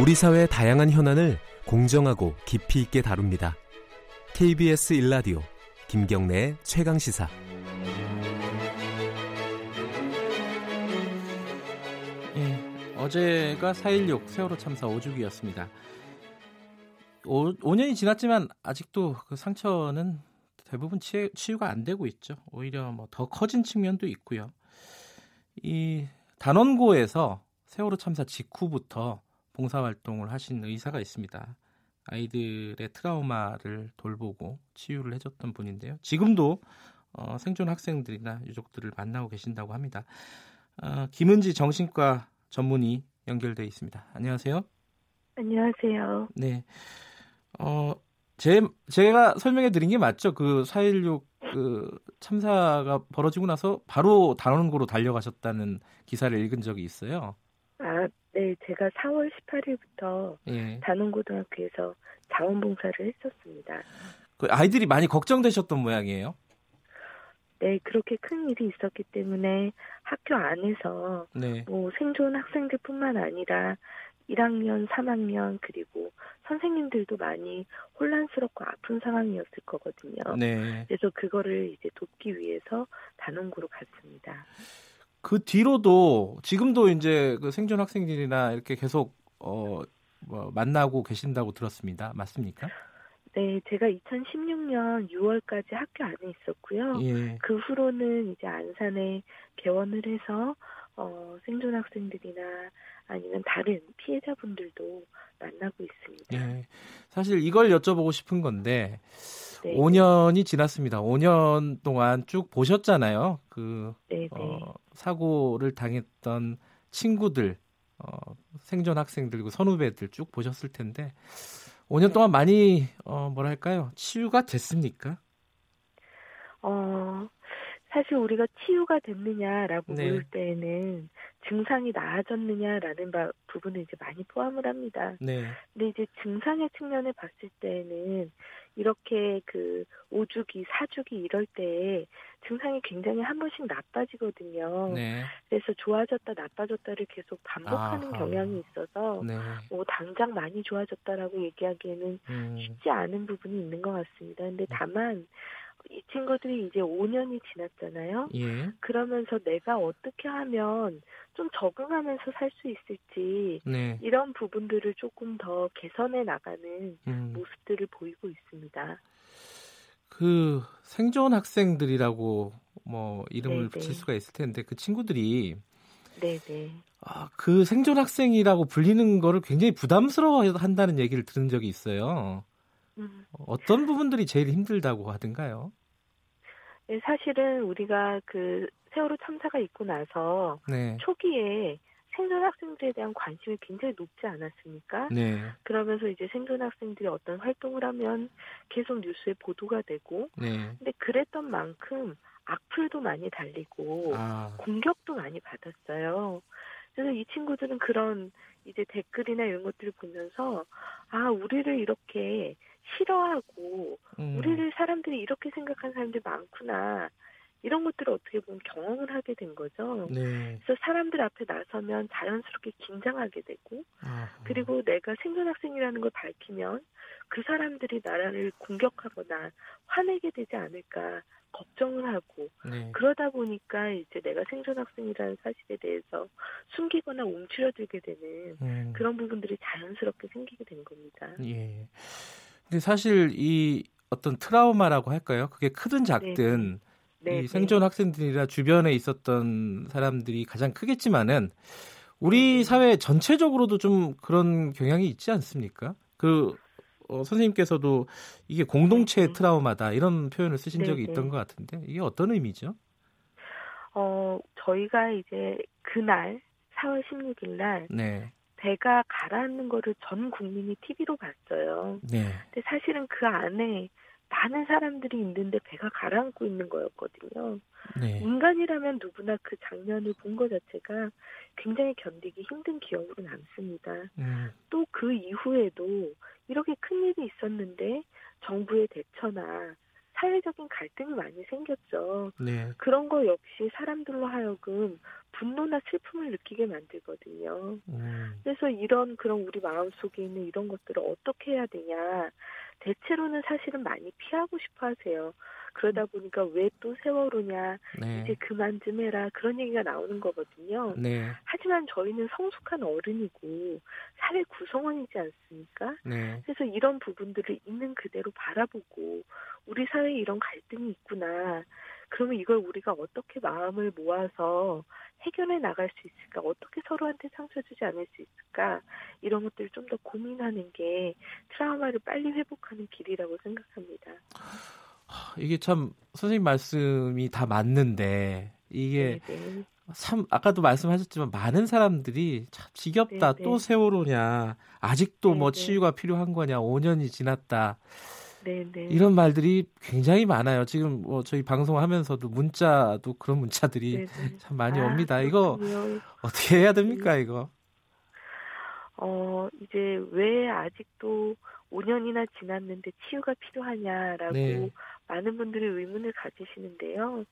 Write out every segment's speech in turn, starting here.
우리 사회의 다양한 현안을 공정하고 깊이 있게 다룹니다. KBS 일라디오 김경래의 최강 시사. 예, 어제가 4.16 세월호 참사 5주기였습니다. 5, 5년이 지났지만 아직도 그 상처는 대부분 치, 치유가 안 되고 있죠. 오히려 뭐 더 커진 측면도 있고요. 이 단원고에서 세월호 참사 직후부터 봉사활동을 하신 의사가 있습니다. 아이들의 트라우마를 돌보고 치유를 해줬던 분인데요. 지금도 어, 생존 학생들이나 유족들을 만나고 계신다고 합니다. 어, 김은지 정신과 전문의 연결돼 있습니다. 안녕하세요. 안녕하세요. 네. 어, 제, 제가 설명해 드린 게 맞죠? 그 4.16 그 참사가 벌어지고 나서 바로 단원고로 달려가셨다는 기사를 읽은 적이 있어요. 아, 네. 제가 4월 18일부터 예. 단원고등학교에서 자원봉사를 했었습니다. 그 아이들이 많이 걱정되셨던 모양이에요? 네, 그렇게 큰 일이 있었기 때문에 학교 안에서 네. 뭐 생존 학생들뿐만 아니라 1학년, 3학년 그리고 선생님들도 많이 혼란스럽고 아픈 상황이었을 거거든요. 네. 그래서 그거를 이제 돕기 위해서 단원고로 갔습니다. 그 뒤로도 지금도 이제 그 생존 학생들이나 이렇게 계속 어, 뭐 만나고 계신다고 들었습니다. 맞습니까? 네, 제가 2016년 6월까지 학교 안에 있었고요. 예. 그 후로는 이제 안산에 개원을 해서 어, 생존 학생들이나 아니면 다른 피해자분들도 만나고 있습니다. 네. 사실 이걸 여쭤보고 싶은 건데 네. 5년이 지났습니다. 5년 동안 쭉 보셨잖아요. 그 네, 네. 어, 사고를 당했던 친구들, 어, 생존 학생들, 그 선후배들 쭉 보셨을 텐데 5년 동안 많이 어, 뭐랄까요 치유가 됐습니까? 어 사실 우리가 치유가 됐느냐라고 네. 물을 때에는 증상이 나아졌느냐라는 바, 부분을 이제 많이 포함을 합니다. 네. 근데 이제 증상의 측면을 봤을 때는 이렇게 그 5주기, 4주기 이럴 때 증상이 굉장히 한 번씩 나빠지거든요. 네. 그래서 좋아졌다, 나빠졌다를 계속 반복하는 아하. 경향이 있어서 네. 뭐 당장 많이 좋아졌다라고 얘기하기에는 음. 쉽지 않은 부분이 있는 것 같습니다. 근데 다만 이 친구들이 이제 5년이 지났잖아요. 예. 그러면서 내가 어떻게 하면 좀 적응하면서 살 수 있을지 네. 이런 부분들을 조금 더 개선해 나가는 음. 모습들을 보이고 있습니다. 그 생존 학생들이라고 뭐 이름을 네네. 붙일 수가 있을 텐데 그 친구들이 네네. 아, 그 생존 학생이라고 불리는 거를 굉장히 부담스러워 한다는 얘기를 들은 적이 있어요. 음. 어떤 부분들이 제일 힘들다고 하던가요? 네, 사실은 우리가 그 세월호 참사가 있고 나서 네. 초기에 생존 학생들에 대한 관심이 굉장히 높지 않았습니까? 네. 그러면서 이제 생존 학생들이 어떤 활동을 하면 계속 뉴스에 보도가 되고, 네. 근데 그랬던 만큼 악플도 많이 달리고 아. 공격도 많이 받았어요. 그래서 이 친구들은 그런 이제 댓글이나 이런 것들을 보면서 아 우리를 이렇게 싫어하고 음. 우리를 사람들이 이렇게 생각하는 사람들이 많구나. 이런 것들을 어떻게 보면 경험을 하게 된 거죠. 네. 그래서 사람들 앞에 나서면 자연스럽게 긴장하게 되고, 아하. 그리고 내가 생존 학생이라는 걸 밝히면 그 사람들이 나라를 공격하거나 화내게 되지 않을까 걱정을 하고, 네. 그러다 보니까 이제 내가 생존 학생이라는 사실에 대해서 숨기거나 움츠려들게 되는 음. 그런 부분들이 자연스럽게 생기게 된 겁니다. 예. 근데 사실 이 어떤 트라우마라고 할까요? 그게 크든 작든 네. 이 생존 학생들이나 주변에 있었던 사람들이 가장 크겠지만은 우리 사회 전체적으로도 좀 그런 경향이 있지 않습니까? 그 어, 선생님께서도 이게 공동체 트라우마다 이런 표현을 쓰신 적이 네네. 있던 것 같은데 이게 어떤 의미죠? 어 저희가 이제 그날 4월 16일 날 네. 배가 가라앉는 거를 전 국민이 TV로 봤어요. 네. 근데 사실은 그 안에 많은 사람들이 있는데 배가 가라앉고 있는 거였거든요. 네. 인간이라면 누구나 그 장면을 본 것 자체가 굉장히 견디기 힘든 기억으로 남습니다. 음. 또그 이후에도 이렇게 큰 일이 있었는데 정부의 대처나 사회적인 갈등이 많이 생겼죠. 네. 그런 거 역시 사람들로 하여금 분노나 슬픔을 느끼게 만들거든요. 음. 그래서 이런 그런 우리 마음 속에 있는 이런 것들을 어떻게 해야 되냐. 대체로는 사실은 많이 피하고 싶어 하세요. 그러다 보니까 왜 또 세월호냐, 네. 이제 그만 좀 해라, 그런 얘기가 나오는 거거든요. 네. 하지만 저희는 성숙한 어른이고, 사회 구성원이지 않습니까? 네. 그래서 이런 부분들을 있는 그대로 바라보고, 우리 사회에 이런 갈등이 있구나. 그러면 이걸 우리가 어떻게 마음을 모아서 해결해 나갈 수 있을까? 어떻게 서로한테 상처 주지 않을 수 있을까? 이런 것들을 좀 더 고민하는 게 트라우마를 빨리 회복하는 길이라고 생각합니다. 이게 참 선생님 말씀이 다 맞는데 이게 네네. 네. 참 아까도 말씀하셨지만 많은 사람들이 참 지겹다 네네. 또 네. 세월호냐 아직도 네네. 뭐 네, 치유가 필요한 거냐 5년이 지났다. 이런 말들이 굉장히 많아요. 지금 뭐 저희 방송하면서도 문자도 그런 문자들이. 참 많이 아, 옵니다. 이거 어떻게 해야 됩니까, 네. 이거? 어, 이제 왜 아직도 5년이나 지났는데 치유가 필요하냐라고 네. 많은 분들이 의문을 가지시는데요.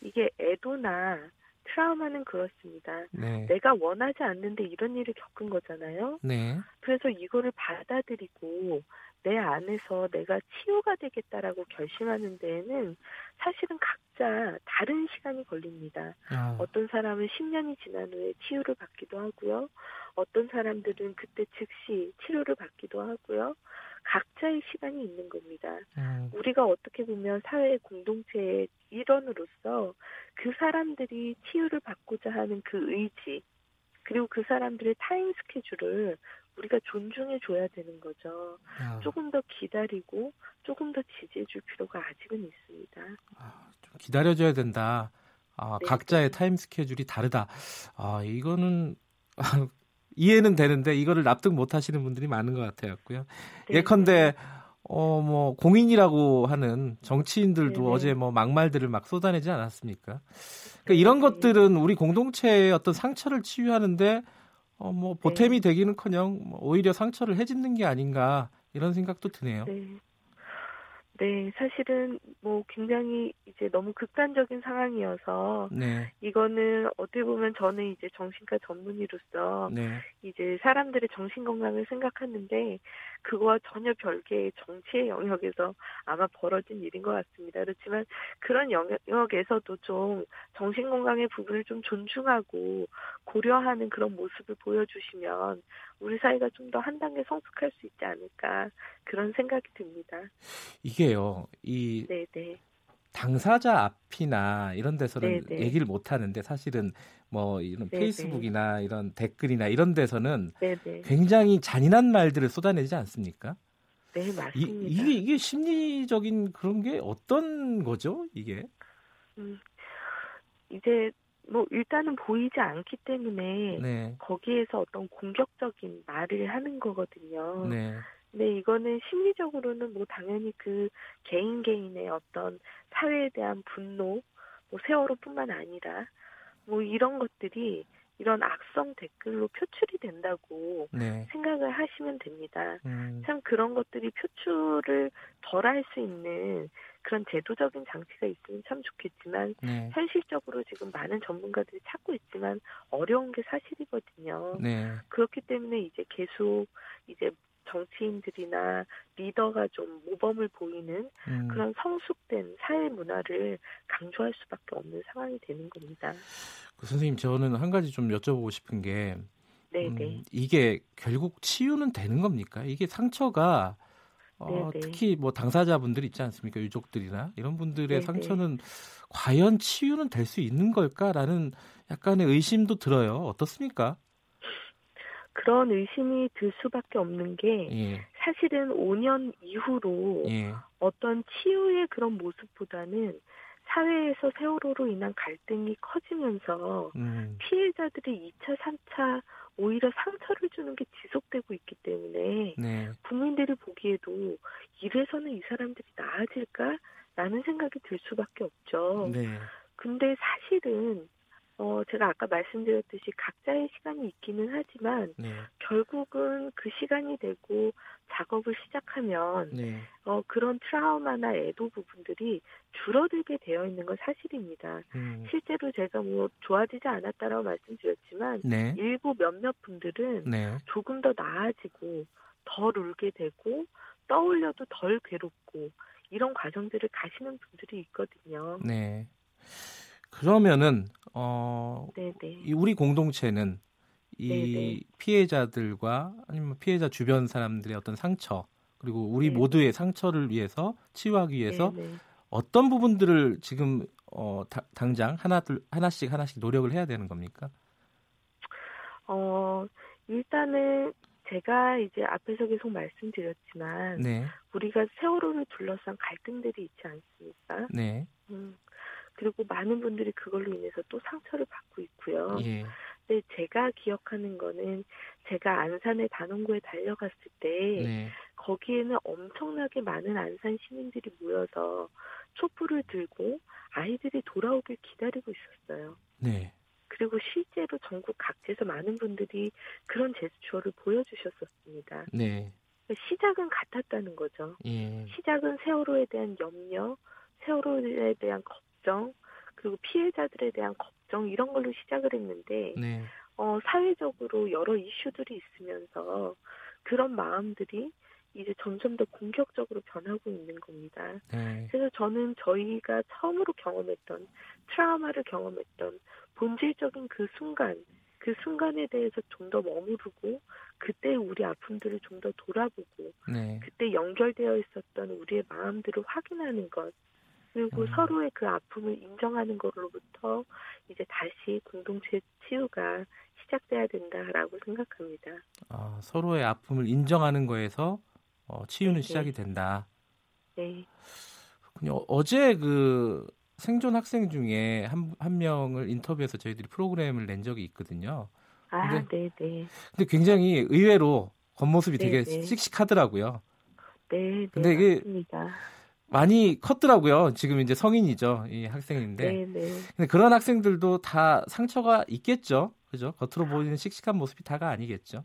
이게 애도나 트라우마는 그렇습니다. 네. 내가 원하지 않는데 이런 일을 겪은 거잖아요. 네. 그래서 이거를 받아들이고 내 안에서 내가 치유가 되겠다라고 결심하는 데에는 사실은 각자 다른 시간이 걸립니다. 아. 어떤 사람은 10년이 지난 후에 치유를 받기도 하고요. 어떤 사람들은 그때 즉시 치료를 받기도 하고요. 각자의 시간이 있는 겁니다. 음. 우리가 어떻게 보면 사회 공동체의 일원으로서 그 사람들이 치유를 받고자 하는 그 의지, 그리고 그 사람들의 타임 스케줄을 우리가 존중해 줘야 되는 거죠. 아. 조금 더 기다리고 조금 더 지지해 줄 필요가 아직은 있습니다. 아, 좀 기다려 줘야 된다. 아, 네. 각자의 타임 스케줄이 다르다. 아, 이거는 이해는 되는데 이거를 납득 못 하시는 분들이 많은 것 같아요.고요. 네. 예컨대 어 뭐 공인이라고 하는 정치인들도 네. 어제 뭐 막말들을 막 쏟아내지 않았습니까? 그러니까 이런 것들은 우리 공동체의 어떤 상처를 치유하는데 어, 뭐 보탬이 네. 되기는커녕 뭐 오히려 상처를 해짓는 게 아닌가 이런 생각도 드네요. 네. 네, 사실은 뭐 굉장히 이제 너무 극단적인 상황이어서 네. 이거는 어떻게 보면 저는 이제 정신과 전문의로서 네. 이제 사람들의 정신 건강을 생각하는데 그거와 전혀 별개의 정치의 영역에서 아마 벌어진 일인 것 같습니다. 그렇지만 그런 영역에서도 좀 정신 건강의 부분을 좀 존중하고 고려하는 그런 모습을 보여주시면 우리 사회가 좀 더 한 단계 성숙할 수 있지 않을까 그런 생각이 듭니다. 이게요, 이 네네. 당사자 앞이나 이런 데서는 네네. 얘기를 못 하는데 사실은 뭐 이런 네네. 페이스북이나 이런 댓글이나 이런 데서는 네네. 굉장히 잔인한 말들을 쏟아내지 않습니까? 네, 맞습니다. 이, 이게 이게 심리적인 그런 게 어떤 거죠, 이게? 음, 이제 뭐 일단은 보이지 않기 때문에 네. 거기에서 어떤 공격적인 말을 하는 거거든요. 네. 근데 이거는 심리적으로는 뭐 당연히 그 개인 개인의 어떤 사회에 대한 분노, 뭐 세월호뿐만 아니라 뭐 이런 것들이 이런 악성 댓글로 표출이 된다고 네. 생각을 하시면 됩니다. 음. 참 그런 것들이 표출을 덜 할 수 있는 그런 제도적인 장치가 있으면 참 좋겠지만 네. 현실적으로 지금 많은 전문가들이 찾고 있지만 어려운 게 사실이거든요. 네. 그렇기 때문에 이제 계속 이제 정치인들이나 리더가 좀 모범을 보이는 음. 그런 성숙된 사회 문화를 강조할 수밖에 없는 상황이 되는 겁니다. 그 선생님 저는 한 가지 좀 여쭤보고 싶은 게 음, 이게 결국 치유는 되는 겁니까? 이게 상처가 어, 특히 뭐 당사자분들 있지 않습니까? 유족들이나 이런 분들의 네네. 상처는 과연 치유는 될 수 있는 걸까라는 약간의 의심도 들어요. 어떻습니까? 그런 의심이 들 수밖에 없는 게 예. 사실은 5년 이후로 예. 어떤 치유의 그런 모습보다는 사회에서 세월호로 인한 갈등이 커지면서 음. 피해자들이 2차, 3차 오히려 상처를 주는 게 지속되고 있기 때문에 네. 국민들이 보기에도 이래서는 이 사람들이 나아질까? 라는 생각이 들 수밖에 없죠. 네. 근데 사실은 어, 제가 아까 말씀드렸듯이 각자의 시간이 있기는 하지만 네. 결국은 그 시간이 되고 작업을 시작하면 네. 어, 그런 트라우마나 애도 부분들이 줄어들게 되어 있는 건 사실입니다. 음. 실제로 제가 뭐 좋아지지 않았다라고 말씀드렸지만 네. 일부 몇몇 분들은 네. 조금 더 나아지고 덜 울게 되고 떠올려도 덜 괴롭고 이런 과정들을 가시는 분들이 있거든요. 네. 그러면은 어이 우리 공동체는 이 네네. 피해자들과 아니면 피해자 주변 사람들의 어떤 상처 그리고 우리 네네. 모두의 상처를 위해서 치유하기 위해서. 어떤 부분들을 지금 어 다, 당장 하나 둘 하나씩 하나씩 노력을 해야 되는 겁니까? 어 일단은 제가 이제 앞에서 계속 말씀드렸지만 네. 우리가 세월호를 둘러싼 갈등들이 있지 않습니까? 네. 음, 그리고 많은 분들이 그걸로 인해서 또 상처를 받고 있고요. 예. 근데 제가 기억하는 거는 제가 안산의 단원구에 달려갔을 때 네. 거기에는 엄청나게 많은 안산 시민들이 모여서 촛불을 들고 아이들이 돌아오길 기다리고 있었어요. 네. 그리고 실제로 전국 각지에서 많은 분들이 그런 제스처를 보여주셨었습니다. 네. 시작은 같았다는 거죠. 예. 시작은 세월호에 대한 염려, 세월호에 대한 걱 걱정 그리고 피해자들에 대한 걱정 이런 걸로 시작을 했는데 네. 어, 사회적으로 여러 이슈들이 있으면서 그런 마음들이 이제 점점 더 공격적으로 변하고 있는 겁니다. 네. 그래서 저는 저희가 처음으로 경험했던 트라우마를 경험했던 본질적인 그 순간, 그 순간에 대해서 좀 더 머무르고 그때 우리 아픔들을 좀 더 돌아보고 네. 그때 연결되어 있었던 우리의 마음들을 확인하는 것 그리고 음. 서로의 그 아픔을 인정하는 것으로부터 이제 다시 공동체 치유가 시작돼야 된다라고 생각합니다. 아, 서로의 아픔을 인정하는 거에서 어, 치유는 네, 네. 시작이 된다. 네. 그냥 어제 그 생존 학생 중에 한, 한 명을 인터뷰해서 저희들이 프로그램을 낸 적이 있거든요. 아, 근데, 네네. 근데 굉장히 의외로 겉모습이 네네. 되게 네. 씩씩하더라고요. 네, 네. 근데 이게 맞습니다. 많이 컸더라고요. 지금 이제 성인이죠. 이 학생인데. 네네. 네. 근데 그런 학생들도 다 상처가 있겠죠. 그죠? 겉으로 보이는 씩씩한 모습이 다가 아니겠죠.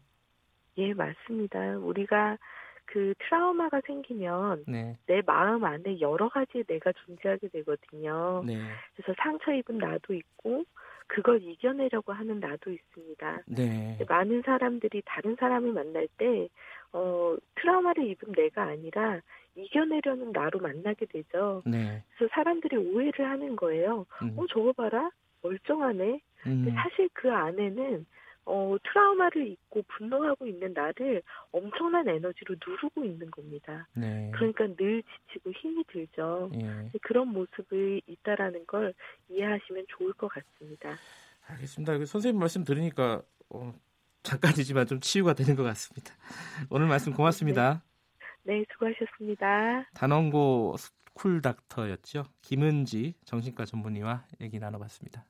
예, 맞습니다. 우리가 그 트라우마가 생기면 네. 내 마음 안에 여러 가지 내가 존재하게 되거든요. 네. 그래서 상처 입은 나도 있고 그걸 이겨내려고 하는 나도 있습니다. 네. 많은 사람들이 다른 사람을 만날 때 어, 트라우마를 입은 내가 아니라 이겨내려는 나로 만나게 되죠. 네. 그래서 사람들이 오해를 하는 거예요. 음. 어, 저거 봐라. 멀쩡하네. 음. 근데 사실 그 안에는 어, 트라우마를 입고 분노하고 있는 나를 엄청난 에너지로 누르고 있는 겁니다. 네. 그러니까 늘 지치고 힘이 들죠. 예. 그런 모습이 있다라는 걸 이해하시면 좋을 것 같습니다. 알겠습니다. 선생님 말씀 들으니까 어, 잠깐이지만 좀 치유가 되는 것 같습니다. 오늘 말씀 고맙습니다. 네, 네 수고하셨습니다. 단원고 school doctor였죠. 김은지 정신과 전문의와 얘기 나눠봤습니다.